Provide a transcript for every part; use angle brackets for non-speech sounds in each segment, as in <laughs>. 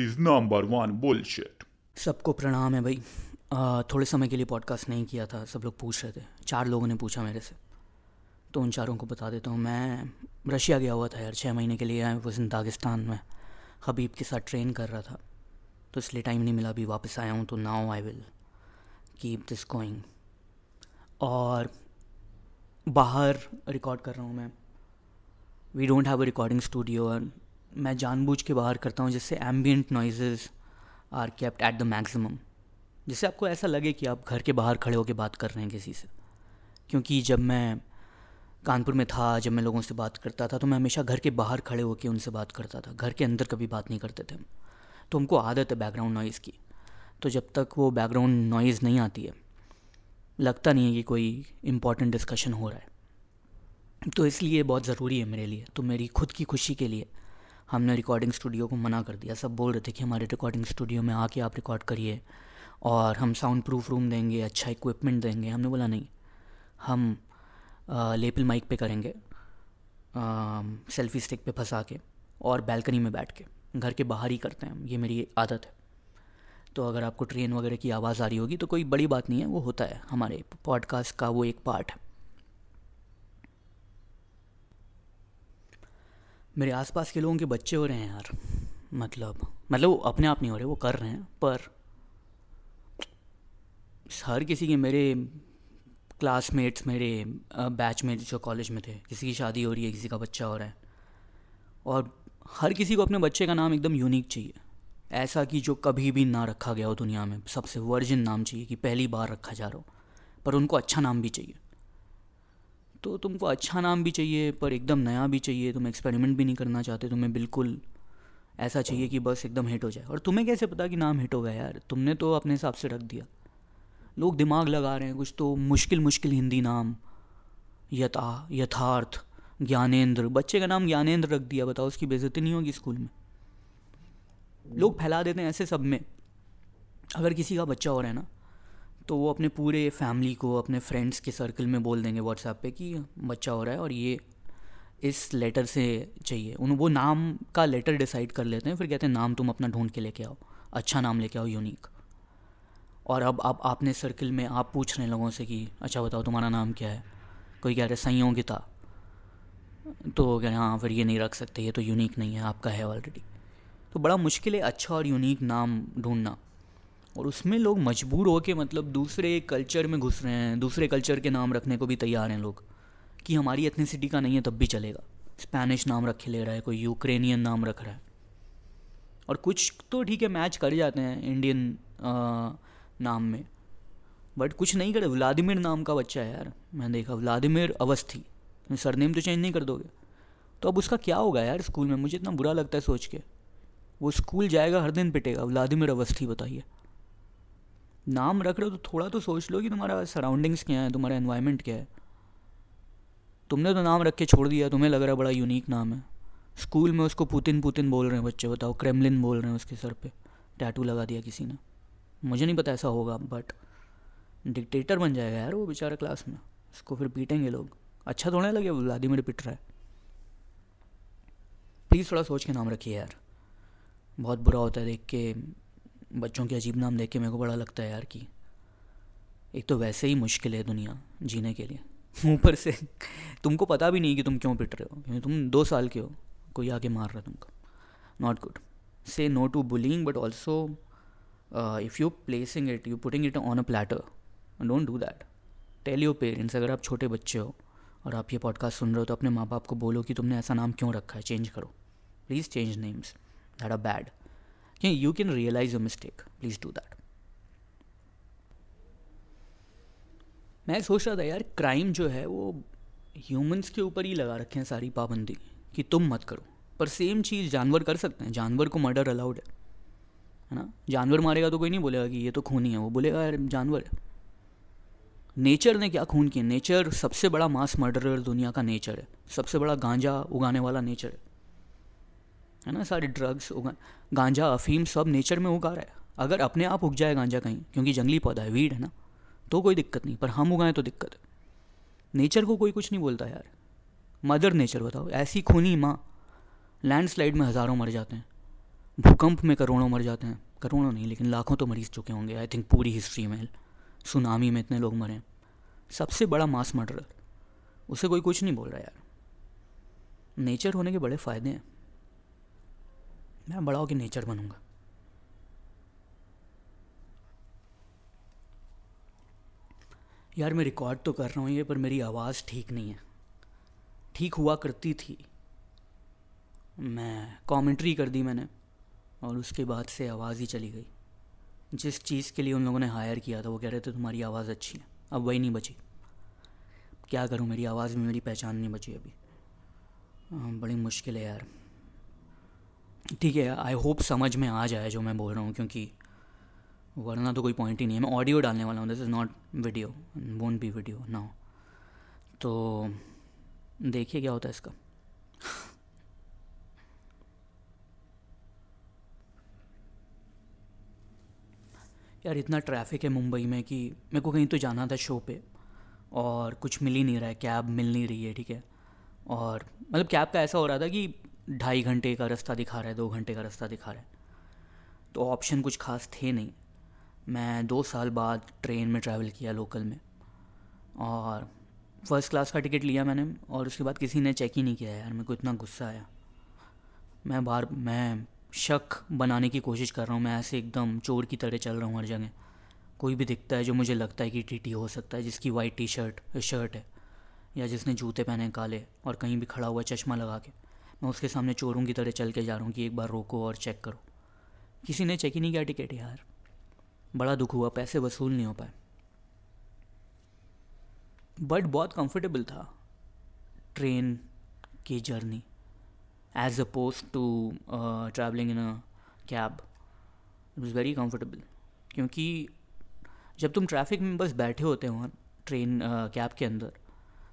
is number one bullshit. सबको प्रणाम है भाई। आ, थोड़े समय के लिए पॉडकास्ट नहीं किया था सब लोग पूछ रहे थे। चार लोगों ने पूछा मेरे से। तो उन चारों को बता देता हूँ मैं रशिया गया हुआ था यार छः महीने के लिए वो दागिस्तान में। हबीब के साथ ट्रेन कर रहा था। तो इसलिए टाइम नहीं मिला अभी वापस आया हूँ तो now I will keep this going और बाहर रिकॉर्ड कर रहा हूँ मैं। We don't have a recording studio और मैं जानबूझ के बाहर करता हूँ जिससे ambient noises are kept at the maximum जिससे आपको ऐसा लगे कि आप घर के बाहर खड़े होकर बात कर रहे हैं किसी से। क्योंकि जब मैं कानपुर में था, जब मैं लोगों से बात करता था तो मैं हमेशा घर के बाहर खड़े होकर उनसे बात करता था। घर के अंदर कभी बात नहीं करते थे तो हमको आदत है बैकग्राउंड नॉइज़ की। तो जब तक वो बैकग्राउंड नॉइज़ नहीं आती है, लगता नहीं है कि कोई इंपॉर्टेंट डिस्कशन हो रहा है। तो इसलिए बहुत ज़रूरी है मेरे लिए तो मेरी खुद की खुशी के लिए। हमने रिकॉर्डिंग स्टूडियो को मना कर दिया। सब बोल रहे थे कि हमारे रिकॉर्डिंग स्टूडियो में आके आप रिकॉर्ड करिए और हम साउंड प्रूफ रूम देंगे अच्छा इक्विपमेंट देंगे। हमने बोला, नहीं, हम लेपल माइक पे करेंगे सेल्फी स्टिक पे फंसा के और बैल्कनी में बैठ के, घर के बाहर ही करते हैं। ये मेरी आदत है। तो अगर आपको ट्रेन वगैरह की आवाज़ आ रही होगी तो कोई बड़ी बात नहीं है, वो होता है। हमारे पॉडकास्ट का वो एक पार्ट है। मेरे आसपास के लोगों के बच्चे हो रहे हैं यार। मतलब मतलब वो अपने आप नहीं हो रहे, वो कर रहे हैं, पर हर किसी के मेरे क्लासमेट्स मेरे बैचमेट्स जो कॉलेज में थे, किसी की शादी हो रही है, किसी का बच्चा हो रहा है, और हर किसी को अपने बच्चे का नाम एकदम यूनिक चाहिए। ऐसा कि जो कभी भी ना रखा गया हो दुनिया में, सबसे वर्जिन नाम चाहिए कि पहली बार रखा जा रहा हो, पर उनको अच्छा नाम भी चाहिए। तो तुमको अच्छा नाम भी चाहिए, पर एकदम नया भी चाहिए, तुम एक्सपेरिमेंट भी नहीं करना चाहते, तुम्हें बिल्कुल ऐसा चाहिए कि बस एकदम हिट हो जाए। और तुम्हें कैसे पता कि नाम हिट हो गया यार? तुमने तो अपने हिसाब से रख दिया। लोग दिमाग लगा रहे हैं, कुछ तो मुश्किल मुश्किल हिंदी नाम। यथा, यथार्थ, ज्ञानेंद्र। बच्चे का नाम ज्ञानेंद्र रख दिया, बताओ उसकी बेजती नहीं होगी स्कूल में? लोग फैला देते हैं ऐसे सब में। अगर किसी का बच्चा हो रहा है ना तो वो अपने पूरे फैमिली को, अपने फ्रेंड्स के सर्कल में बोल देंगे व्हाट्सएप पे कि बच्चा हो रहा है और ये इस लेटर से चाहिए। उन, वो नाम का लेटर डिसाइड कर लेते हैं, फिर कहते हैं, नाम तुम अपना ढूंढ के लेके आओ। अच्छा नाम लेके आओ यूनिक और अब आप आपने सर्कल में आप पूछ रहे हैं लोगों से कि अच्छा बताओ, तुम्हारा नाम क्या है? कोई कह रहे संयोगिता। तो कह रहे हाँ फिर ये नहीं रख सकते, ये तो यूनिक नहीं है, आपका है ऑलरेडी तो बड़ा मुश्किल है अच्छा और यूनिक नाम ढूंढना। और उसमें लोग मजबूर हो के मतलब दूसरे कल्चर में घुस रहे हैं, दूसरे कल्चर के नाम रखने को भी तैयार हैं लोग, कि हमारी एथनिसिटी का नहीं है तब भी चलेगा। स्पेनिश नाम रखे ले रहा है, कोई यूक्रेनियन नाम रख रहा है। और कुछ तो ठीक है मैच कर जाते हैं इंडियन नाम में। बट कुछ नहीं करे व्लादिमिर नाम का बच्चा है यार, मैंने देखा व्लादिमिर अवस्थी सरनेम तो चेंज नहीं कर दोगे। तो अब उसका क्या होगा यार स्कूल में? मुझे इतना बुरा लगता है सोच के। वो स्कूल जाएगा, हर दिन पिटेगा। व्लादिमिर अवस्थी बताइए। नाम रख रहे हो तो थोड़ा तो सोच लो कि तुम्हारा सराउंडिंग्स क्या है, तुम्हारा एनवायरनमेंट क्या है। तुमने तो नाम रख के छोड़ दिया, तुम्हें लग रहा बड़ा यूनिक नाम है। स्कूल में उसको पुतिन पुतिन बोल रहे हैं बच्चे, बताओ क्रेमलिन बोल रहे हैं उसके सर पे। टैटू लगा दिया किसी ने। मुझे नहीं पता ऐसा होगा बट डिक्टेटर बन जाएगा यार वो बेचारा क्लास में। उसको फिर पीटेंगे लोग। अच्छा थोड़ा लगे व्लादिमिर पिट रहा है। प्लीज़ थोड़ा सोच के नाम रखिए यार। बहुत बुरा होता है देख के। बच्चों के अजीब नाम देख के मेरे को बड़ा लगता है यार कि एक तो वैसे ही मुश्किल है दुनिया जीने के लिए। <laughs> ऊपर से तुमको पता भी नहीं कि तुम क्यों पिट रहे हो, क्योंकि तुम दो साल के हो, कोई आके मार रहा है तुमको। Not good say no to bullying but also if you placing it you putting it on a platter don't do that tell your parents अगर आप छोटे बच्चे हो और आप ये पॉडकास्ट सुन रहे हो तो अपने माँ बाप को बोलो कि तुमने ऐसा नाम क्यों रखा है? चेंज करो। Please change names that are bad you can realise your mistake please do that मैं सोच रहा था यार क्राइम जो है वो ह्यूमंस के ऊपर ही लगा रखे हैं सारी पाबंदी, कि तुम मत करो। पर सेम चीज़ जानवर कर सकते हैं। जानवर को मर्डर अलाउड है। है ना? जानवर मारेगा तो कोई नहीं बोलेगा कि ये तो खून है वो बोलेगा, यार, जानवर है। नेचर ने क्या खून किया? नेचर सबसे बड़ा मास मर्डरर दुनिया का नेचर है। सबसे बड़ा गांजा उगाने वाला नेचर है। है ना, सारे ड्रग्स उगा, गांजा, अफीम सब नेचर में उगा रहा है। अगर अपने आप उग जाए गांजा कहीं, क्योंकि जंगली पौधा है वीड है ना तो कोई दिक्कत नहीं, पर हम उगाएँ तो दिक्कत है। नेचर को कोई कुछ नहीं बोलता यार। मदर नेचर बताओ, ऐसी खूनी माँ लैंडस्लाइड में हज़ारों मर जाते हैं, भूकंप में करोड़ों मर जाते हैं, करोड़ों नहीं, लेकिन लाखों तो मरीज़ चुके होंगे आई थिंक पूरी हिस्ट्री में सुनामी में इतने लोग मरे हैं। सबसे बड़ा मास मर्डर उसे कोई कुछ नहीं बोल रहा यार। नेचर होने के बड़े फ़ायदे हैं। मैं बड़ा होकर नेचर बनूँगा। यार, मैं रिकॉर्ड तो कर रहा हूँ ये, पर मेरी आवाज़ ठीक नहीं है। ठीक हुआ करती थी। मैं कमेंट्री कर दी मैंने, और उसके बाद से आवाज़ ही चली गई। जिस चीज़ के लिए उन लोगों ने हायर किया था, वो कह रहे थे, तुम्हारी आवाज़ अच्छी है, अब वही नहीं बची। क्या करूँ, मेरी आवाज़ में मेरी पहचान नहीं बची अभी। बड़ी मुश्किल है यार। ठीक है आई होप समझ में आ जाए जो मैं बोल रहा हूँ, क्योंकि वरना तो कोई पॉइंट ही नहीं है। मैं ऑडियो डालने वाला हूँ this is not video won't be video now तो देखिए क्या होता है इसका। यार इतना ट्रैफ़िक है मुंबई में कि मेरे को कहीं तो जाना था शो पे, और कुछ मिल ही नहीं रहा है कैब मिल नहीं रही है, ठीक है। और मतलब कैब का ऐसा हो रहा था कि ढाई घंटे का रास्ता दिखा रहा है, दो घंटे का रास्ता दिखा रहा है। तो ऑप्शन कुछ खास थे नहीं। मैं दो साल बाद ट्रेन में ट्रैवल किया लोकल में और फ़र्स्ट क्लास का टिकट लिया मैंने और उसके बाद किसी ने चेक ही नहीं किया यार, मेरे को इतना गुस्सा आया। मैं बार, मैं शक बनाने की कोशिश कर रहा हूँ, मैं ऐसे एकदम चोर की तरह चल रहा हूँ हर जगह। कोई भी दिखता है जो मुझे लगता है कि टीटी हो सकता है, जिसकी वाइट टी शर्ट शर्ट है, या जिसने जूते पहने काले और कहीं भी खड़ा हुआ चश्मा लगा के। मैं उसके सामने चोरों की तरह चल के जा रहा हूँ कि एक बार रोको और चेक करो। किसी ने चेक ही नहीं किया टिकट यार। बड़ा दुख हुआ, पैसे वसूल नहीं हो पाए। बट बहुत कंफर्टेबल था ट्रेन की journey as opposed to travelling in a cab it was very comfortable क्योंकि जब तुम ट्रैफ़िक में बस बैठे होते हो ट्रेन कैब के अंदर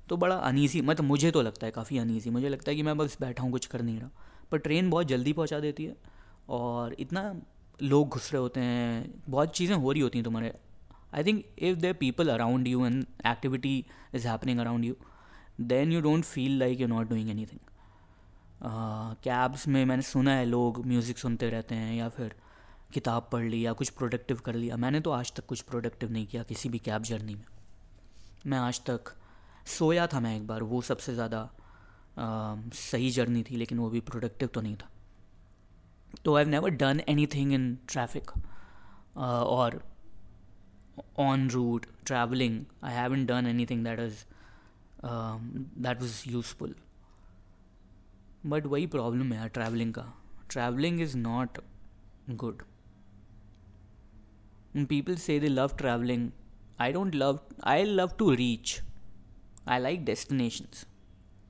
तो बड़ा अनईजी मतलब मुझे तो लगता है काफ़ी अनईजी मुझे लगता है कि मैं बस बैठा हूँ, कुछ कर नहीं रहा। पर ट्रेन बहुत जल्दी पहुँचा देती है और इतना लोग घुस रहे होते हैं, बहुत चीज़ें हो रही होती हैं तुम्हारे। I think if there people around you and activity is happening around you then you don't feel like you not doing anything cabs में मैंने सुना है लोग म्यूज़िक सुनते रहते हैं या फिर किताब पढ़ ली या कुछ प्रोडक्टिव कर लिया। मैंने तो आज तक कुछ प्रोडक्टिव नहीं किया किसी भी कैब जर्नी में। मैं आज तक सोया था मैं एक बार, वो सबसे ज़्यादा सही जर्नी थी, लेकिन वो भी प्रोडक्टिव तो नहीं था। तो I never done anything in traffic और on route travelling I haven't done anything that is that was useful but वही प्रॉब्लम है ट्रैवलिंग का। Travelling is not good people say they love travelling I don't love I love to reach I like destinations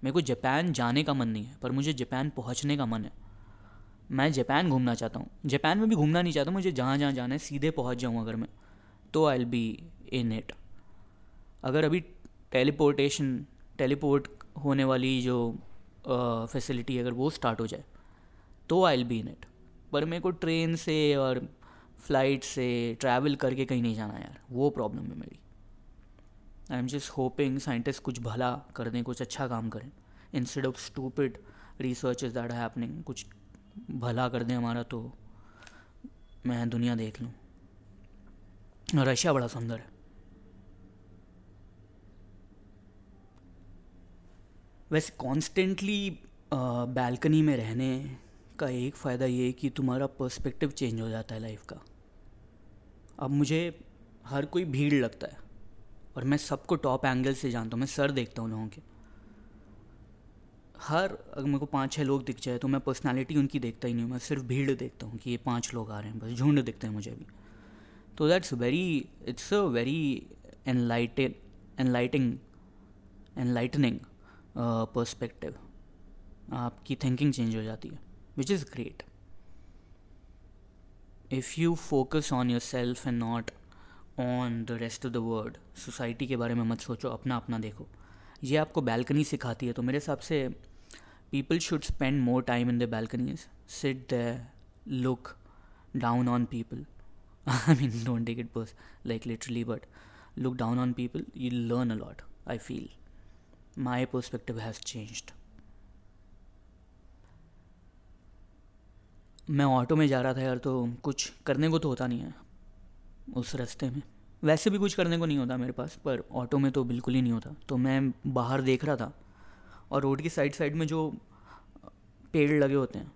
मेरे को Japan जाने का मन नहीं है, पर मुझे जापान पहुँचने का मन है। मैं जापान घूमना चाहता हूँ। जापान में भी घूमना नहीं चाहता, मुझे जहाँ जहाँ जाना है, सीधे पहुँच जाऊँ अगर मैं तो आई बी इन इट अगर अभी टेलीपोर्टेशन टेलीपोर्ट होने वाली जो फैसिलिटी अगर वो स्टार्ट हो जाए तो आई बी इन इट पर मेरे को ट्रेन से और फ़्लाइट से ट्रैवल करके कहीं नहीं जाना यार, वो प्रॉब्लम है मेरी। I am just hoping scientist कुछ भला कर दें कुछ अच्छा काम करें। Instead of stupid research is that happening कुछ भला कर दें हमारा तो मैं दुनिया देख लूँ। रशिया बड़ा सुंदर है। वैसे कॉन्स्टेंटली बैल्कनी में रहने का एक फ़ायदा ये कि तुम्हारा पर्सपेक्टिव चेंज हो जाता है लाइफ का। अब मुझे हर कोई भीड़ लगता है। और मैं सबको टॉप एंगल से जानता हूँ, मैं सर देखता हूँ लोगों के। हर, अगर मेरे को पाँच छः लोग दिख जाए तो मैं पर्सनालिटी उनकी देखता ही नहीं हूँ, मैं सिर्फ़ भीड़ देखता हूँ कि ये पाँच लोग आ रहे हैं, बस झुंड दिखते हैं मुझे भी तो that's very it's a very enlighted enlighting enlightening perspective आपकी थिंकिंग चेंज हो जाती है which is great if you focus on yourself and not on the rest of the world society के बारे में मत सोचो, अपना अपना देखो। ये आपको बैल्कनी सिखाती है तो मेरे हिसाब से people should spend more time in the balconies sit the look down on people I mean don't take it बस like literally but look down on people you learn a lot I feel my perspective has changed मैं auto में जा रहा था यार तो कुछ करने को तो होता नहीं है। उस रास्ते में। वैसे भी कुछ करने को नहीं होता मेरे पास, पर ऑटो में तो बिल्कुल ही नहीं होता। तो मैं बाहर देख रहा था और रोड की साइड साइड में जो पेड़ लगे होते हैं,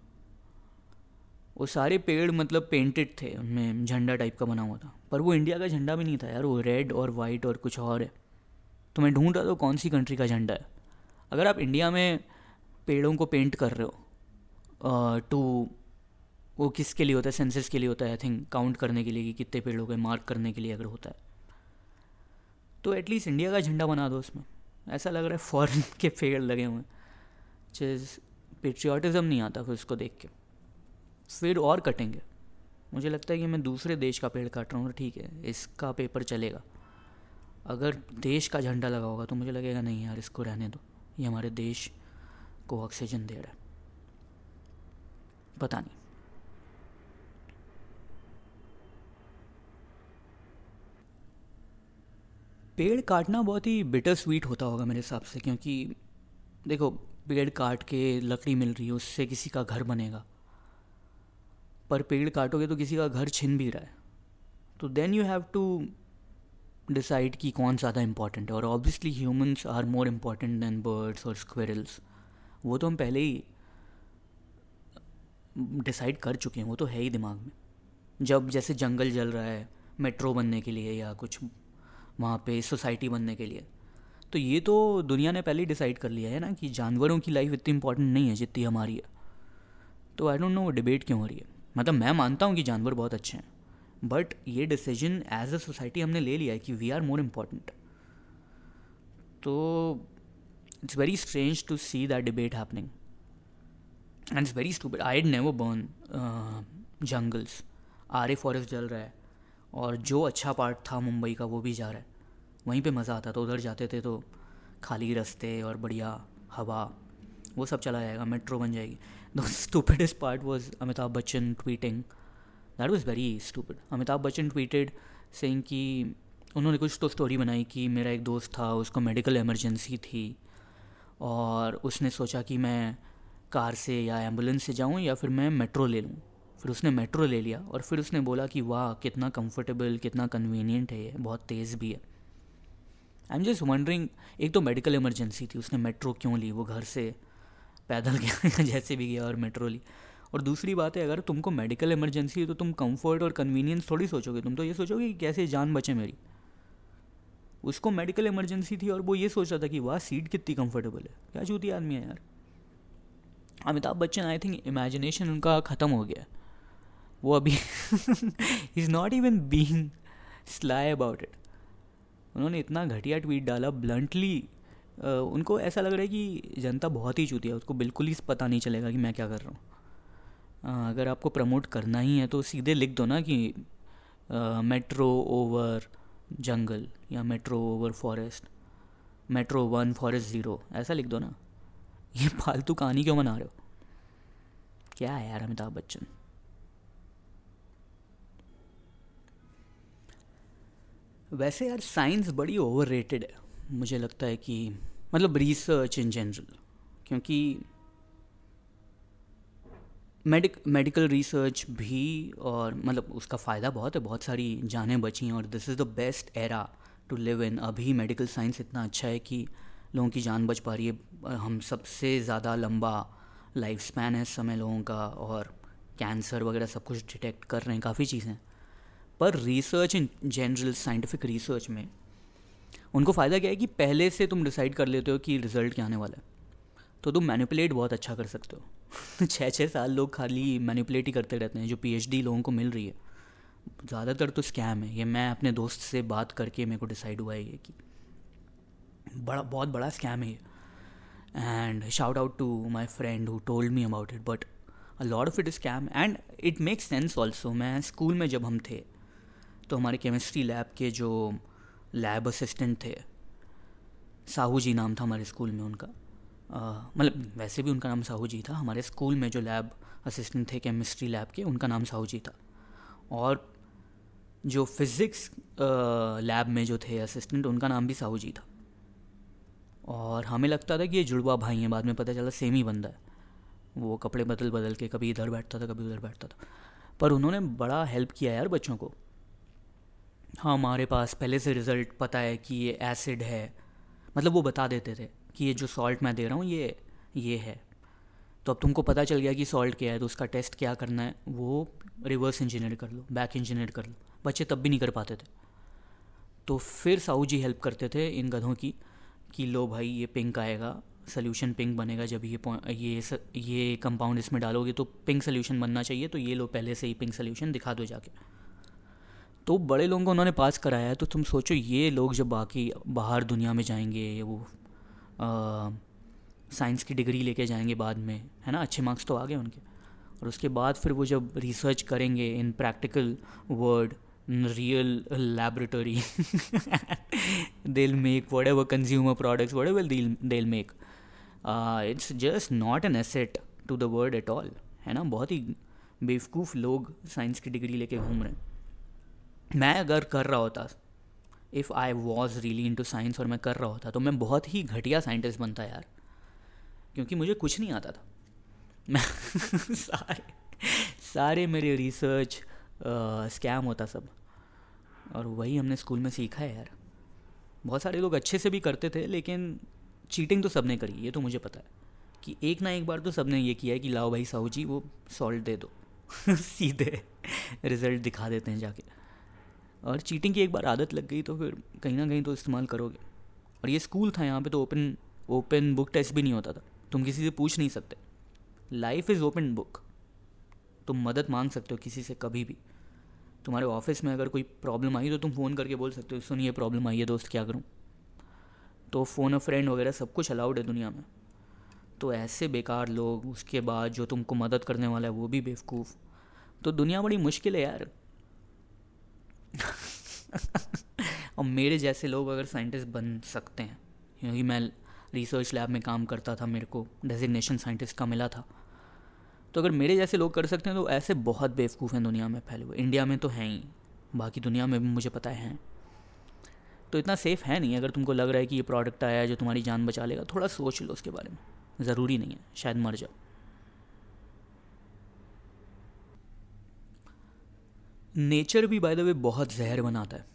वो सारे पेड़ मतलब पेंटेड थे, उनमें झंडा टाइप का बना हुआ था। पर वो इंडिया का झंडा भी नहीं था यार, वो रेड और वाइट और कुछ और है। तो मैं ढूंढ रहा था कौन सी कंट्री का झंडा है। अगर आप इंडिया में पेड़ों को पेंट कर रहे हो टू वो किसके लिए होता है? सेंसस के लिए होता है आई थिंक काउंट करने के लिए कि कितने पेड़ हो गए मार्क करने के लिए अगर होता है। तो एटलीस्ट इंडिया का झंडा बना दो उसमें। ऐसा लग रहा है फॉरेन <laughs> के पेड़ लगे हुए हैं। चीज़ पेट्रियाटिज़म नहीं आता फिर उसको देख के। फिर और कटेंगे। मुझे लगता है कि मैं दूसरे देश का पेड़ काट रहा हूँ, ठीक है, इसका पेपर चलेगा। अगर देश का झंडा लगा होगा तो मुझे लगेगा, नहीं यार, इसको रहने दो। ये हमारे देश को ऑक्सीजन दे रहा है। पता नहीं। पेड़ काटना बहुत ही बिटर स्वीट होता होगा मेरे हिसाब से, क्योंकि देखो, पेड़ काट के लकड़ी मिल रही है, उससे किसी का घर बनेगा। पर पेड़ काटोगे तो किसी का घर छिन भी रहा है। तो then you have to decide कि कौन ज़्यादा इंपॉर्टेंट है, और obviously humans are more important than birds और स्क्वेरल्स वो तो हम पहले ही डिसाइड कर चुके हैं, वो तो है ही दिमाग में। जब जैसे जंगल जल रहा है मेट्रो बनने के लिए या कुछ वहाँ पे सोसाइटी बनने के लिए। तो ये तो दुनिया ने पहले ही डिसाइड कर लिया है ना कि जानवरों की लाइफ इतनी इंपॉर्टेंट नहीं है जितनी हमारी है। तो आई डोंट नो वो डिबेट क्यों हो रही है? मतलब मैं मानता हूँ कि जानवर बहुत अच्छे हैं बट ये डिसीज़न एज अ सोसाइटी हमने ले लिया है कि वी आर मोर इंपॉर्टेंट तो it's very strange to see that debate happening and it's very stupid I never burn jungles or a forest जल रहा है। और जो अच्छा पार्ट था मुंबई का, वो भी जा रहा है। वहीं पे मज़ा आता था उधर जाते थे तो खाली रास्ते और बढ़िया हवा, वो सब चला जाएगा, मेट्रो बन जाएगी। The stupidest part was Amitabh Bachchan tweeting that was very stupid Amitabh Bachchan tweeted saying कि उन्होंने कुछ तो स्टोरी बनाई कि मेरा एक दोस्त था, उसको मेडिकल इमरजेंसी थी और उसने सोचा कि मैं कार से या एंबुलेंस से जाऊँ या फिर मैं मेट्रो ले लूँ। फिर उसने मेट्रो ले लिया और फिर उसने बोला कि, वाह, कितना कंफर्टेबल कितना कन्वीनियंट है ये, बहुत तेज़ भी है। आई एम जस्ट वंडरिंग एक तो मेडिकल इमरजेंसी थी, उसने मेट्रो क्यों ली? वो घर से पैदल गया <laughs> जैसे भी गया और मेट्रो ली। और दूसरी बात है, अगर तुमको मेडिकल इमरजेंसी है तो तुम कंफर्ट और कन्वीनियंस थोड़ी सोचोगे। तुम तो ये सोचोगे कि कैसे जान बचे मेरी। उसको मेडिकल इमरजेंसी थी और वो ये सोच रहा था कि, वाह सीट कितनी कंफर्टेबल है। क्या चूती आदमी है यार? Amitabh Bachchan I think imagination उनका ख़त्म हो गया। वो अभी is not even being sly about it उन्होंने इतना घटिया ट्वीट डाला ब्लंटली Uh, उनको ऐसा लग रहा है कि जनता बहुत ही चूती है उसको बिल्कुल ही पता नहीं चलेगा कि मैं क्या कर रहा हूँ। uh, अगर आपको प्रमोट करना ही है तो सीधे लिख दो ना कि मेट्रो ओवर जंगल या metro over forest metro one forest zero ऐसा लिख दो ना। ये फालतू कहानी क्यों बना रहे हो? क्या है यार अमिताभ बच्चन? वैसे यार साइंस बड़ी ओवर रेटेड है। मुझे लगता है कि मतलब रिसर्च इन जनरल क्योंकि मेडिक मेडिकल रिसर्च भी और मतलब उसका फ़ायदा बहुत है, बहुत सारी जानें बची हैं और this is the best era to live in अभी मेडिकल साइंस इतना अच्छा है कि लोगों की जान बच पा रही है। हम सबसे ज़्यादा लंबा लाइफ स्पैन है समय लोगों का और कैंसर वगैरह सब कुछ डिटेक्ट कर रहे हैं, काफ़ी चीज़ें। पर research in general scientific research में, उनको फ़ायदा क्या है कि पहले से तुम डिसाइड कर लेते हो कि रिज़ल्ट क्या आने वाला है। तो तुम मैनिपुलेट बहुत अच्छा कर सकते हो। <laughs> छः छः साल लोग खाली मैनिपुलेट ही करते रहते हैं, जो पीएचडी लोगों को मिल रही है। ज़्यादातर तो स्कैम है। ये मैं अपने दोस्त से बात करके मेरे को डिसाइड हुआ है ये कि बड़ा, बहुत बड़ा स्कैम है ये। And shout out to my friend who told me about it but a lot of it scam and it makes sense also मैं स्कूल में जब हम थे तो हमारे केमिस्ट्री लैब के जो लैब असिस्टेंट थे, साहू जी नाम था हमारे स्कूल में उनका। मतलब वैसे भी उनका नाम साहू जी था। हमारे स्कूल में जो लैब असिस्टेंट थे केमिस्ट्री लैब के, उनका नाम साहू जी था। और जो फिज़िक्स लैब में जो थे असिस्टेंट उनका नाम भी साहू जी था। और हमें लगता था कि ये जुड़वा भाई हैं। बाद में पता चला सेम ही बंदा है। वो कपड़े बदल बदल के कभी इधर बैठता था, कभी उधर बैठता था। पर उन्होंने बड़ा हेल्प किया यार बच्चों को। हाँ हमारे पास पहले से रिज़ल्ट पता है कि ये एसिड है। मतलब वो बता देते थे कि ये जो सॉल्ट मैं दे रहा हूँ, ये ये है। तो अब तुमको पता चल गया कि सॉल्ट क्या है तो उसका टेस्ट क्या करना है, वो रिवर्स इंजीनियर कर लो बैक इंजीनियर कर लो। बच्चे तब भी नहीं कर पाते थे। तो फिर साहू जी हेल्प करते थे इन गधों की, कि लो भाई, ये पिंक आएगा सोल्यूशन पिंक बनेगा। जब ये ये ये कंपाउंड इसमें डालोगे तो पिंक सोल्यूशन बनना चाहिए तो ये लो, पहले से ही पिंक सोल्यूशन दिखा दो जाके। तो बड़े लोगों को उन्होंने पास कराया है तो तुम सोचो ये लोग जब बाकी, बाहर दुनिया में जाएँगे वो साइंस की डिग्री लेके जाएँगे बाद में, है ना? अच्छे मार्क्स तो आ गए उनके। और उसके बाद फिर वो जब रिसर्च करेंगे in practical world real laboratory they'll make whatever consumer products whatever they'll make it's just not an asset to the world at all है ना? बहुत ही बेवकूफ़ लोग साइंस की डिग्री लेके घूम रहे हैं। मैं अगर कर रहा होता if I was really into science और मैं कर रहा होता तो मैं बहुत ही घटिया साइंटिस्ट बनता यार। क्योंकि मुझे कुछ नहीं आता था। मैं <laughs> सारे सारे मेरे रिसर्च स्कैम होता सब। और वही हमने स्कूल में सीखा है यार। बहुत सारे लोग अच्छे से भी करते थे, लेकिन चीटिंग तो सबने करी, ये तो मुझे पता है। कि एक ना एक बार तो सबने ये किया है कि, लाओ भाई साहू जी, वो सॉल्ट दे दो। <laughs> सीधे रिज़ल्ट दिखा देते हैं जाके। और चीटिंग की एक बार आदत लग गई तो फिर कहीं ना कहीं तो इस्तेमाल करोगे। और ये स्कूल था यहाँ पे तो ओपन ओपन बुक टेस्ट भी नहीं होता था। तुम किसी से पूछ नहीं सकते। लाइफ इज़ ओपन बुक तुम मदद मांग सकते हो किसी से कभी भी। तुम्हारे ऑफ़िस में अगर कोई प्रॉब्लम आई तो तुम फ़ोन करके बोल सकते हो सुनिए प्रॉब्लम आई है दोस्त, क्या करूँ? तो फ़ोन अ फ्रेंड वगैरह सब कुछ अलाउड है दुनिया में। तो ऐसे बेकार लोग, उसके बाद जो तुमको मदद करने वाला है, वो भी बेवकूफ़। तो दुनिया बड़ी मुश्किल है यार। <laughs> और मेरे जैसे लोग अगर साइंटिस्ट बन सकते हैं क्योंकि मैं रिसर्च लैब में काम करता था, मेरे को डेजिग्नेशन साइंटिस्ट का मिला था तो अगर मेरे जैसे लोग कर सकते हैं तो ऐसे बहुत बेवकूफ़ हैं दुनिया में फैले हुए। इंडिया में तो हैं ही, बाकी दुनिया में भी मुझे पता है। तो इतना सेफ़ है नहीं, अगर तुमको लग रहा है कि ये प्रोडक्ट आया है जो तुम्हारी जान बचा लेगा, थोड़ा सोच लो उसके बारे में। ज़रूरी नहीं है, शायद मर जाओ। नेचर भी बाय द वे बहुत जहर बनाता है।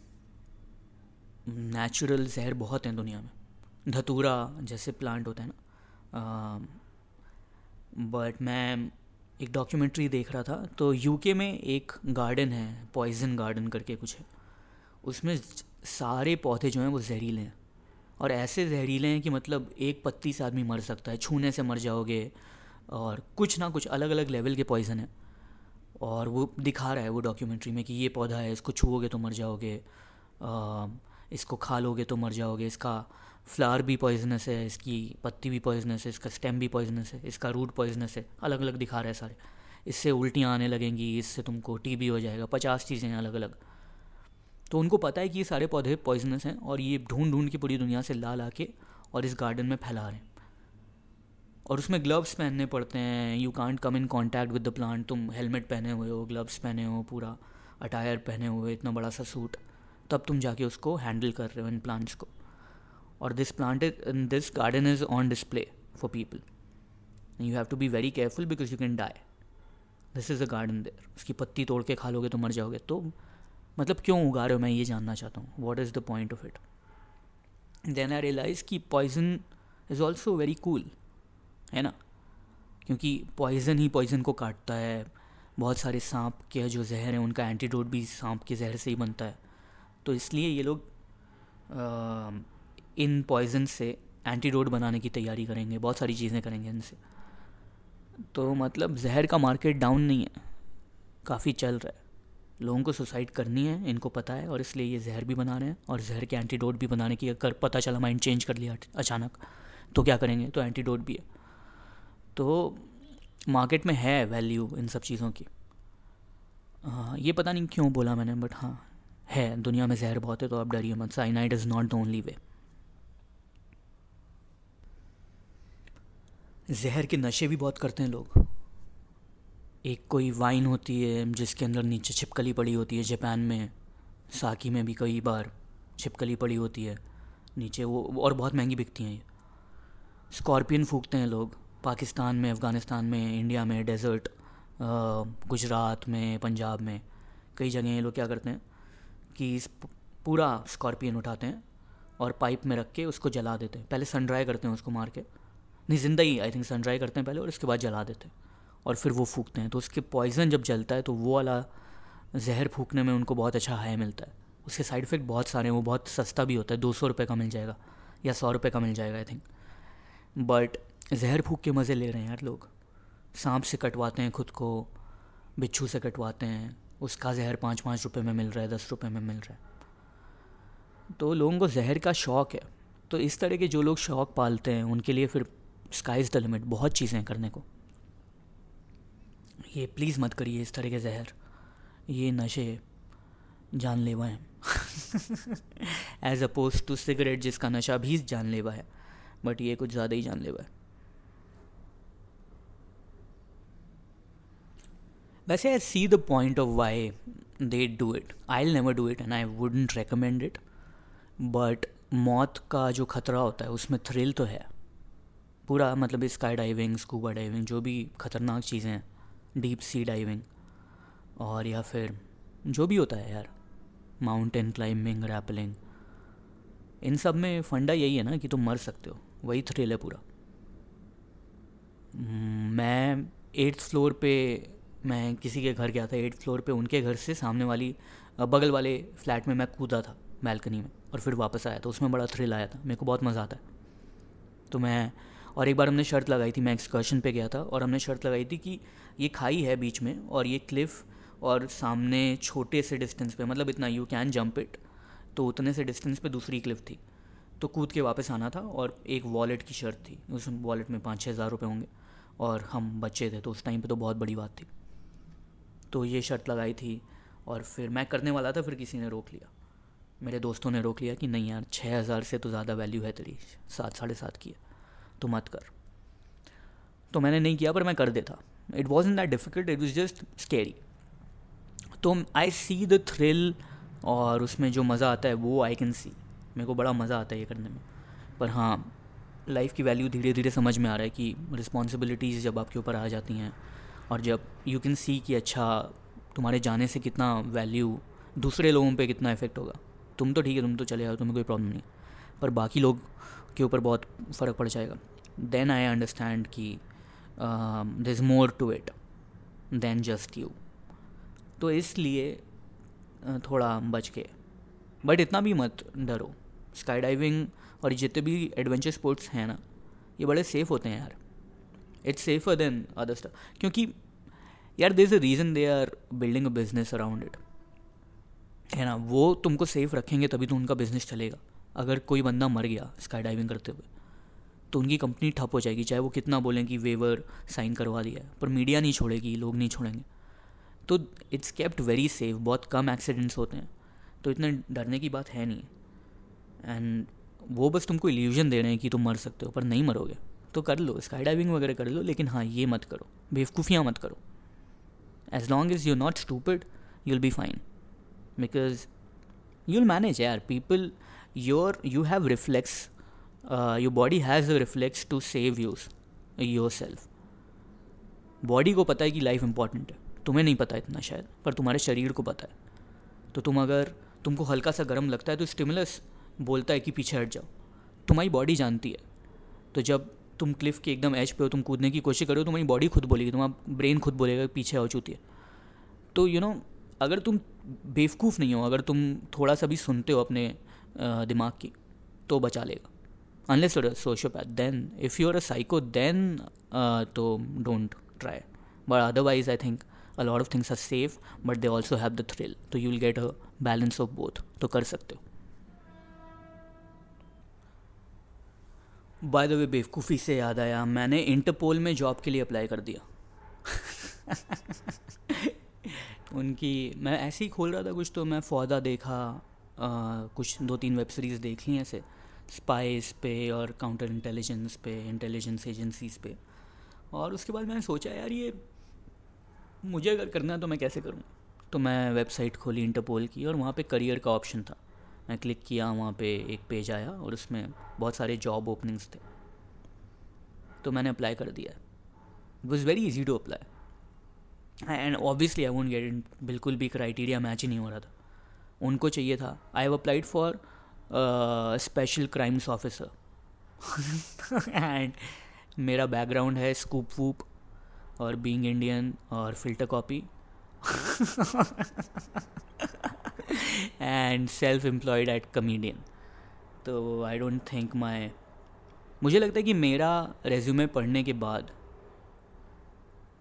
नेचुरल जहर बहुत हैं दुनिया में। धतूरा जैसे प्लांट होता है ना। बट मैं एक डॉक्यूमेंट्री देख रहा था तो यूके में एक गार्डन है पॉइजन गार्डन करके कुछ है। उसमें सारे पौधे जो हैं वो जहरीले हैं। और ऐसे जहरीले हैं कि मतलब एक पत्ती से आदमी मर सकता है, छूने से मर जाओगे, और कुछ ना कुछ अलग अलग लेवल के पॉइज़न है। और वो दिखा रहा है वो डॉक्यूमेंट्री में कि ये पौधा है, इसको छूओगे तो मर जाओगे इसको खा लोगे तो मर जाओगे, इसका फ्लावर भी पॉइजनस है, इसकी पत्ती भी पॉइजनस है, इसका स्टेम भी पॉइजनस है, इसका रूट पॉइजनस है अलग अलग दिखा रहे हैं सारे। इससे उल्टियाँ आने लगेंगी, इससे तुमको टीबी हो जाएगा, पचास चीज़ें अलग अलग तो उनको पता है कि ये सारे पौधे पॉइजनस हैं और ये ढूंढ ढूंढ के पूरी दुनिया से ला ला के और इस गार्डन में फैला रहे हैं। और उसमें ग्लव्स पहनने पड़ते हैं। You can't come in contact with the plant तुम हेलमेट पहने हुए हो ग्लव्स पहने हो, पूरा अटायर पहने हुए, इतना बड़ा सा सूट तब तुम जाके उसको हैंडल कर रहे हो इन प्लांट्स को। और this plant this garden is on display for people you have to be very careful because you can die this is a garden there उसकी पत्ती तोड़ के खा लोगे तो मर जाओगे। तो मतलब क्यों उगा रहे हो? मैं ये जानना चाहता हूँ। What is the point of it then I realise कि poison is also very cool है ना? क्योंकि पॉइज़न ही पॉइज़न को काटता है। बहुत सारे सांप के जो जहर हैं, उनका एंटीडोट भी सांप के जहर से ही बनता है। तो इसलिए ये लोग इन पॉइजन से एंटीडोट बनाने की तैयारी करेंगे। बहुत सारी चीज़ें करेंगे इनसे। तो मतलब जहर का मार्केट डाउन नहीं है। काफ़ी चल रहा है। लोगों को सुसाइड करनी है, इनको पता है, और इसलिए ये जहर भी बना रहे हैं, और जहर के एंटीडोट भी बनाने की अगर पता चला माइंड चेंज कर लिया अचानक तो क्या करेंगे? तो एंटीडोट भी है। तो मार्केट में है वैल्यू इन सब चीज़ों की। हाँ ये पता नहीं क्यों बोला मैंने बट हाँ है, दुनिया में जहर बहुत है तो आप डरिए मत। Cyanide is not the only way जहर के नशे भी बहुत करते हैं लोग। एक कोई वाइन होती है, जिसके अंदर नीचे छिपकली पड़ी होती है जापान में, साकी में भी कई बार छिपकली पड़ी होती है, नीचे वो, और बहुत महँगी बिकती हैं ये। स्कॉर्पियन फूकते हैं लोग। पाकिस्तान में, अफ़गानिस्तान में, इंडिया में, डेज़र्ट गुजरात में, पंजाब में, कई जगह ये लोग क्या करते हैं कि इस पूरा स्कॉर्पियन उठाते हैं और पाइप में रख के उसको जला देते हैं। पहले सन ड्राई करते हैं उसको मार के। नहीं ज़िंदगी आई थिंक सन ड्राई करते हैं पहले और उसके बाद जला देते हैं और फिर वो फूकते हैं। तो उसके पॉइज़न जब जलता है तो वो वाला जहर फूकने में उनको बहुत अच्छा हाई मिलता है। उसके साइड इफ़ेक्ट बहुत सारे हैं, वो बहुत सस्ता भी होता है, दो सौ रुपये का मिल जाएगा या सौ रुपये का मिल जाएगा आई थिंक बट जहर फूक के मज़े ले रहे हैं यार लोग। सांप से कटवाते हैं खुद को, बिच्छू से कटवाते हैं, उसका जहर पाँच पाँच रुपये में मिल रहा है, दस रुपये में मिल रहा है। तो लोगों को जहर का शौक़ है। तो इस तरह के जो लोग शौक़ पालते हैं, उनके लिए फिर स्काई इज़ द लिमिट बहुत चीज़ें करने को। ये प्लीज़ मत करिए इस तरह के जहर। ये नशे जानलेवा हैं। एज अपोज टू सिगरेट जिसका नशा भी जानलेवा है बट ये कुछ ज़्यादा ही जानलेवा है। वैसे I see the point of why they do it I never do it and I wouldn't recommend it but मौत का जो खतरा होता है, उसमें थ्रिल तो है। पूरा मतलब स्काई डाइविंग स्कूबा डाइविंग जो भी ख़तरनाक चीज़ें हैं डीप सी डाइविंग और या फिर जो भी होता है यार माउंटेन क्लाइंबिंग रैपलिंग इन सब में फंडा यही है ना कि तुम मर सकते हो। वही थ्रिल है पूरा। मैं एट्थ फ्लोर पे मैं किसी के घर गया था एट फ्लोर पे, उनके घर से सामने वाली बगल वाले फ्लैट में मैं कूदा था बैल्कनी में और फिर वापस आया था। उसमें बड़ा थ्रिल आया था, मेरे को बहुत मज़ा आता है। तो मैं, और एक बार हमने शर्त लगाई थी, मैं एक्सकर्शन पे गया था और हमने शर्त लगाई थी कि ये खाई है बीच में और ये क्लिफ़ और सामने छोटे से डिस्टेंस पे मतलब इतना यू कैन जंप इट तो उतने से डिस्टेंस पे दूसरी क्लिफ थी। तो कूद के वापस आना था और एक वॉलेट की शर्त थी, उस वॉलेट में पाँच छः हज़ार रुपये होंगे और हम बच्चे थे तो उस टाइम पे तो बहुत बड़ी बात थी। तो ये शर्त लगाई थी और फिर मैं करने वाला था, फिर किसी ने रोक लिया। मेरे दोस्तों ने रोक लिया कि नहीं यार छः हज़ार से तो ज़्यादा वैल्यू है तेरी, सात, साढ़े सात की है तो मत कर। तो मैंने नहीं किया, पर मैं कर देता। It was in that difficult it was just scary तो आई सी द थ्रिल और उसमें जो मज़ा आता है, वो आई कैन सी मेरे को बड़ा मज़ा आता है ये करने में। पर हाँ लाइफ की वैल्यू धीरे धीरे समझ में आ रहा है कि रिस्पॉन्सिबिलिटीज़ जब आपके ऊपर आ जाती हैं और जब यू कैन सी कि अच्छा तुम्हारे जाने से कितना वैल्यू दूसरे लोगों पे कितना इफ़ेक्ट होगा। तुम तो ठीक है, तुम तो चले जाओ, तुम्हें कोई प्रॉब्लम नहीं। पर बाकी लोग के ऊपर बहुत फ़र्क पड़ जाएगा। देन आई अंडरस्टैंड कि there is more to it than just you तो इसलिए थोड़ा बच के। बट इतना भी मत डरो। स्काई डाइविंग और जितने भी एडवेंचर स्पोर्ट्स हैं ना, ये बड़े सेफ़ होते हैं यार। It's safer than other stuff क्योंकि यार there is a reason they are building a business around it है ना? वो तुमको सेफ़ रखेंगे तभी तो उनका बिज़नेस चलेगा। अगर कोई बंदा मर गया स्काई डाइविंग करते हुए तो उनकी कंपनी ठप हो जाएगी। चाहे वो कितना बोलें कि वेवर साइन करवा दिया है, पर मीडिया नहीं छोड़ेगी, लोग नहीं छोड़ेंगे। तो इट्स केप्ट वेरी सेफ़ बहुत कम एक्सीडेंट्स होते हैं। तो इतने डरने की बात है नहीं। एंड वो बस तुमको इल्यूजन दे रहे हैं कि तुम मर सकते हो, पर नहीं मरोगे। तो कर लो स्काई डाइविंग वगैरह कर लो, लेकिन हाँ ये मत करो, बेवकूफ़ियाँ मत करो। As long is you not stupid you'll be fine because you'll manage यार। People your you have reflex your body has reflex to save use your self body को पता है कि लाइफ इंपॉर्टेंट है। तुम्हें नहीं पता इतना शायद, पर तुम्हारे शरीर को पता है। तो तुम अगर, तुमको हल्का सा गर्म लगता है तो स्टिमुलस बोलता है कि पीछे हट जाओ। तुम्हारी बॉडी जानती है। तो जब तुम क्लिफ के एकदम एज पे हो तुम कूदने की कोशिश करो तुम्हारी बॉडी खुद बोलेगी तुम्हारा ब्रेन खुद बोलेगा पीछे हो चुकी है। तो यू you नो know, अगर तुम बेवकूफ़ नहीं हो अगर तुम थोड़ा सा भी सुनते हो अपने दिमाग की तो बचा लेगा। Unless you're sociopath then if you are a psycho then तो don't try but otherwise I think a lot of things are safe but they also have the thrill तो you will get a balance of both तो कर सकते हो। Bye the वे बेवकूफ़ी से याद आया मैंने इंटरपोल में जॉब के लिए अप्लाई कर दिया। <laughs> उनकी मैं ऐसे ही खोल रहा था कुछ तो मैं फौदा देखा आ, कुछ दो तीन वेब सीरीज़ देख ली ऐसे। स्पाइस पे और काउंटर इंटेलिजेंस पे इंटेलिजेंस एजेंसीज पे। और उसके बाद मैंने सोचा यार ये मुझे अगर करना है तो मैं कैसे करूँ? तो मैं वेबसाइट खोली इंटरपोल की और वहाँ पे करियर का ऑप्शन था। मैं क्लिक किया, वहाँ पे एक पेज आया और उसमें बहुत सारे जॉब ओपनिंग्स थे। तो मैंने अप्लाई कर दिया। It was very easy to apply and obviously I won't get in बिल्कुल भी क्राइटेरिया मैच ही नहीं हो रहा था। उनको चाहिए था। I have applied for special crimes officer and मेरा बैकग्राउंड है स्कूप वूप और बीइंग इंडियन और Filter Copy and self employed at comedian तो आई डोंट थिंक माई मुझे लगता है कि मेरा रेज्यूमे पढ़ने के बाद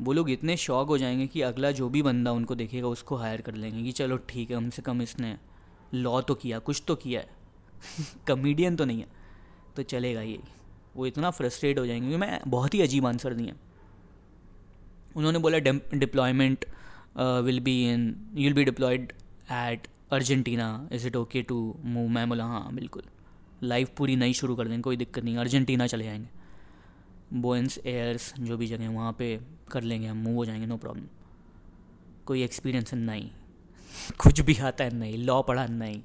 वो लोग इतने शौक हो जाएँगे कि अगला जो भी बंदा उनको देखेगा, उसको हायर कर लेंगे कि चलो ठीक है कम से कम इसने लॉ तो किया, कुछ तो किया है। <laughs> कमेडियन तो नहीं है तो चलेगा ये। वो इतना फ्रस्ट्रेट हो जाएँगे मैं बहुत ही अजीब आंसर दिए। उन्होंने बोला deployment will be in you'll be deployed at Argentina is it okay to move मैं बोला हाँ बिल्कुल. लाइफ पूरी नई शुरू कर देंगे, कोई दिक्कत नहीं। अर्जेंटीना चले जाएँगे बोइंस एयर्स जो भी जगह वहाँ पे कर लेंगे हम मूव हो जाएँगे नो प्रॉब्लम कोई एक्सपीरियंस नहीं। <laughs> कुछ भी आता है, नहीं। लॉ पढ़ा, नहीं।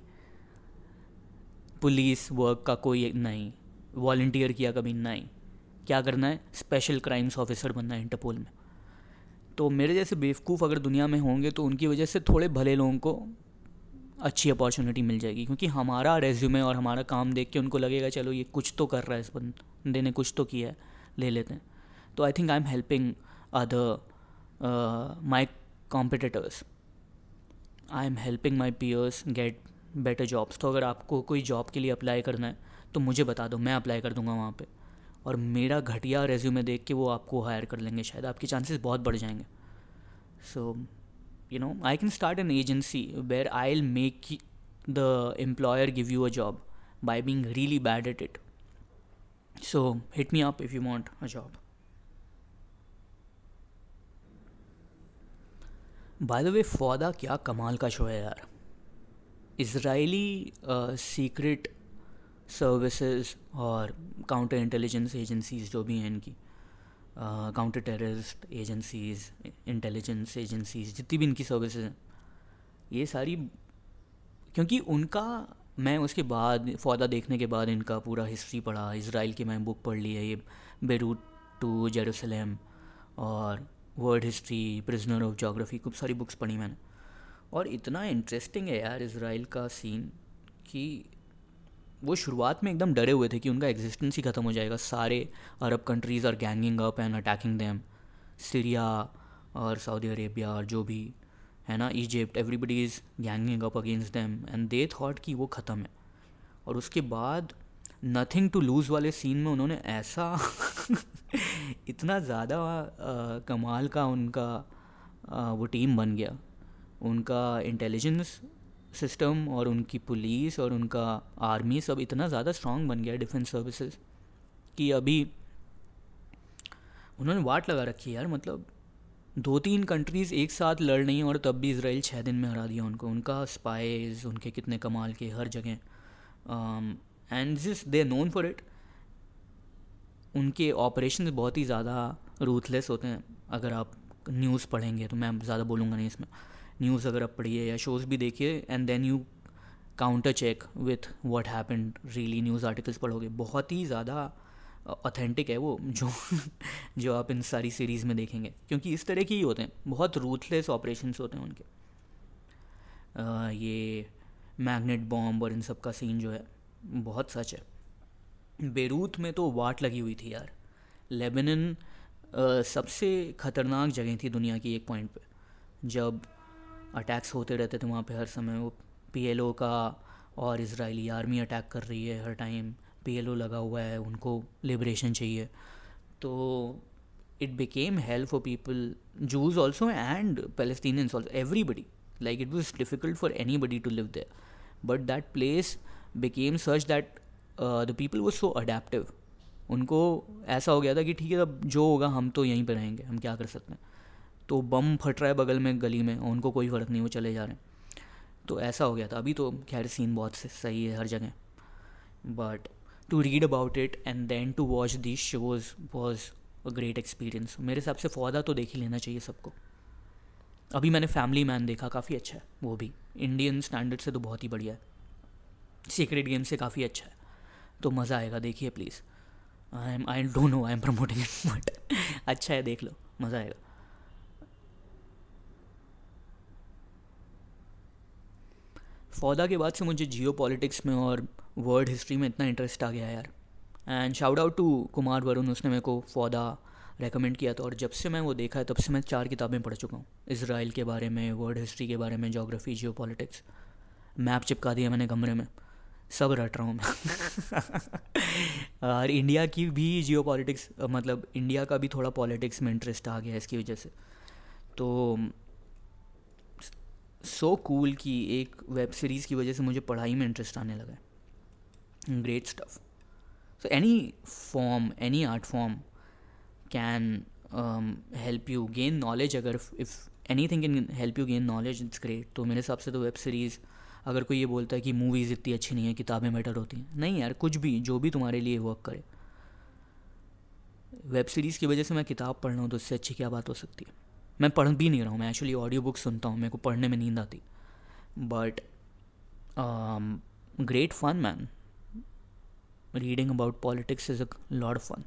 पुलिस वर्क का कोई नहीं। वॉल्टियर किया कभी, नहीं। क्या करना है? स्पेशल क्राइम्स ऑफिसर बनना है इंटरपोल में। तो मेरे जैसे बेवकूफ़ अगर दुनिया में होंगे तो उनकी वजह से थोड़े भले लोगों को अच्छी अपॉर्चुनिटी मिल जाएगी, क्योंकि हमारा रेज्यूमे और हमारा काम देख के उनको लगेगा, चलो ये कुछ तो कर रहा है इस बंदे ने कुछ तो किया है, ले लेते हैं। तो I think I am helping other my competitors I am helping my peers get better jobs तो अगर आपको कोई जॉब के लिए अप्लाई करना है तो मुझे बता दो, मैं अप्लाई कर दूँगा वहाँ पे। और मेरा घटिया रेज्यूमे देख के वो आपको हायर कर लेंगे, शायद आपके चांसेस बहुत बढ़ जाएँगे। So you know I can start an agency where I will make the employer give you a job by being really bad at it so hit me up if you want a job by the way Fauda क्या कमाल का show है यार Israeli secret services और counter intelligence agencies जो भी हैं इनकी counter terrorist agencies intelligence agencies जितनी भी इनकी सर्विसेज़ हैं, ये सारी, क्योंकि उनका, मैं उसके बाद, फौदा देखने के बाद इनका पूरा हिस्ट्री पढ़ा इसराइल की मैं बुक पढ़ ली है, ये बेरूट टू जेरूसलम और world history prisoner of geography खूब सारी बुक्स पढ़ी मैंने। और इतना इंटरेस्टिंग है यार इसराइल का सीन कि वो शुरुआत में एकदम डरे हुए थे कि उनका एग्जिस्टेंस ही ख़त्म हो जाएगा। सारे Arab countries are ganging up and attacking them Syria और सऊदी अरेबिया और जो भी है ना? Egypt everybody is ganging up against them and they thought कि वो ख़त्म है। और उसके बाद नथिंग टू लूज़ वाले सीन में उन्होंने ऐसा <laughs> इतना ज़्यादा कमाल का उनका आ, वो टीम बन गया। उनका इंटेलिजेंस सिस्टम और उनकी पुलिस और उनका आर्मी सब इतना ज़्यादा स्ट्रॉन्ग बन गया डिफेंस सर्विसेज़ कि अभी उन्होंने वाट लगा रखी है यार मतलब दो तीन कंट्रीज़ एक साथ लड़ रही हैं और तब भी इसराइल छः दिन में हरा दिया उनको। उनका स्पाइज उनके कितने कमाल के हर जगह। एंड जिस दे नोन फॉर इट उनके ऑपरेशन बहुत ही ज़्यादा रूथलेस होते हैं। अगर आप न्यूज़ पढ़ेंगे तो मैं ज़्यादा बोलूँगा नहीं इसमें। न्यूज़ अगर आप पढ़िए या शोज़ भी देखिए and then you counter check with what happened really news articles पढ़ोगे बहुत ही ज़्यादा ऑथेंटिक है वो जो जो आप इन सारी सीरीज़ में देखेंगे। क्योंकि इस तरह के ही होते हैं बहुत रूथलेस ऑपरेशंस होते हैं उनके। आ, ये मैग्नेट बॉम्ब और इन सब का सीन जो है बहुत सच है। बेरूत में तो वाट लगी हुई थी यार। लेबनन सबसे ख़तरनाक जगह थी दुनिया की एक पॉइंट पे। जब अटैक्स होते रहते थे वहाँ पे हर समय। वो पीएलओ का और इसराइली आर्मी अटैक कर रही है हर टाइम पीएलओ लगा हुआ है, उनको लिबरेशन चाहिए। तो it became help for people Jews also and also everybody like it was difficult for anybody to live there but that place became such that the people was so adaptive उनको ऐसा हो गया था कि ठीक है, अब जो होगा हम तो यहीं पर रहेंगे, हम क्या कर सकते हैं? तो बम फट रहा है बगल में, गली में उनको कोई फ़र्क नहीं, वो चले जा रहे हैं। तो ऐसा हो गया था। अभी तो खैर सीन बहुत सही है हर जगह। But to read about it and then to watch this shows was a great experience मेरे हिसाब से फौदा तो देख ही लेना चाहिए सबको। अभी मैंने फैमिली मैन देखा, काफ़ी अच्छा है, वो भी। इंडियन स्टैंडर्ड से तो बहुत ही बढ़िया है। सीक्रेट गेम से काफ़ी अच्छा है। तो मज़ा आएगा, देखिए please I am I don't know I am promoting it but अच्छा है, देख लो, मज़ा आएगा। फौदा के बाद से मुझे जियो पॉलिटिक्स में और वर्ल्ड हिस्ट्री में इतना इंटरेस्ट आ गया यार। And shout out to Kumar Varun, उसने मेरे को फौदा रेकमेंड किया था। और जब से मैं वो देखा है, तब से मैं चार किताबें पढ़ चुका हूँ। इसराइल के बारे में वर्ल्ड हिस्ट्री के बारे में जोग्राफी जियो पॉलिटिक्स मैप चिपका दिया मैंने कमरे में। सब रट रहा हूँ मैं। और इंडिया की भी जियो पॉलिटिक्स मतलब इंडिया का भी थोड़ा पॉलिटिक्स में इंटरेस्ट आ गया है इसकी वजह से। तो सो कूल की एक वेब सीरीज़ की वजह से मुझे पढ़ाई में इंटरेस्ट आने लगा great stuff so any form any art form can help you gain knowledge अगर if anything can help you gain knowledge it's great तो मेरे हिसाब से तो वेब सीरीज़ अगर कोई ये बोलता है कि मूवीज़ इतनी अच्छी नहीं है, किताबें बेटर होती हैं। नहीं यार, कुछ भी, जो भी तुम्हारे लिए वर्क करे। वेब सीरीज़ की वजह से मैं किताब पढ़ रहा हूँ तो उससे अच्छी क्या बात हो सकती है? मैं पढ़ भी नहीं रहा हूँ मैं एक्चुअली ऑडियो बुक सुनता हूँ मेरे को पढ़ने में नींद आती। But great fun man reading about politics is a lot fun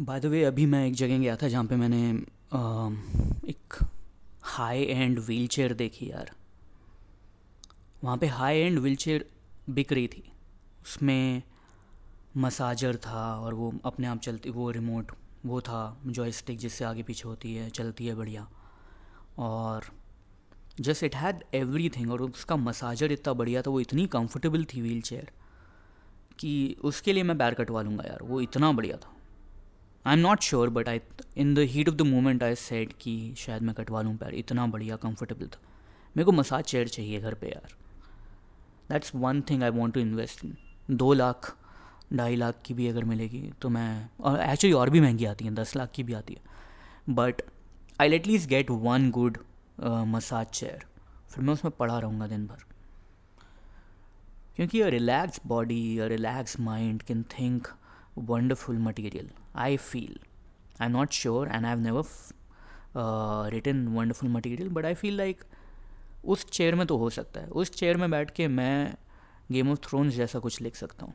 by the way अभी मैं एक जगह गया था जहाँ पे मैंने uh, एक हाई एंड व्हील चेयर देखी यार। वहाँ पे हाई एंड व्हील चेयर बिक रही थी। उसमें मसाजर था और वो अपने आप चलती वो रिमोट वो था जॉयस्टिक जिससे आगे पीछे होती है, चलती है बढ़िया। और just it had everything और उसका मसाजर इतना बढ़िया था, वो इतनी कंफर्टेबल थी व्हील चेयर कि उसके लिए मैं बैर कटवा लूँगा यार, वो इतना बढ़िया था। I am not sure but I in the heat of the moment I said कि शायद मैं कटवा लूँ पैर, इतना बढ़िया कंफर्टेबल था। मेरे को मसाज चेयर चाहिए घर पे यार। That's one thing I want to invest in दो लाख ढाई लाख की भी अगर मिलेगी तो मैं और एक्चुअली और भी महँगी आती हैं दस लाख की भी आती है। But I at least get one good massage chair फिर मैं उसमें पड़ा रहूँगा दिन भर। क्योंकि a relax body a relax mind can think wonderful material i feel i'm not sure and i've have uh, written wonderful material but I feel like उस chair में तो हो सकता है। उस चेयर में बैठ के मैं गेम ऑफ़ थ्रोन्स जैसा कुछ लिख सकता हूँ।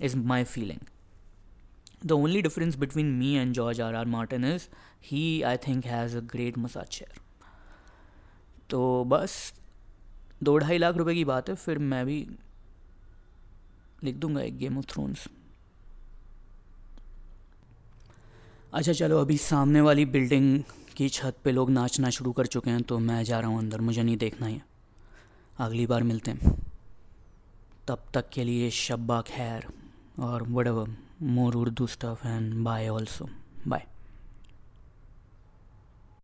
Is my feeling the only difference between me and George R R Martin is he I think has a great massage chair तो बस दो ढाई लाख रुपए की बात है, फिर मैं भी लिख दूँगा एक गेम ऑफ़ थ्रोन्स अच्छा चलो, अभी सामने वाली बिल्डिंग की छत पे लोग नाचना शुरू कर चुके हैं तो मैं जा रहा हूँ अंदर, मुझे नहीं देखना है। अगली बार मिलते हैं। तब तक के लिए शब्बा खैर। or whatever more Urdu stuff and bye also. Bye.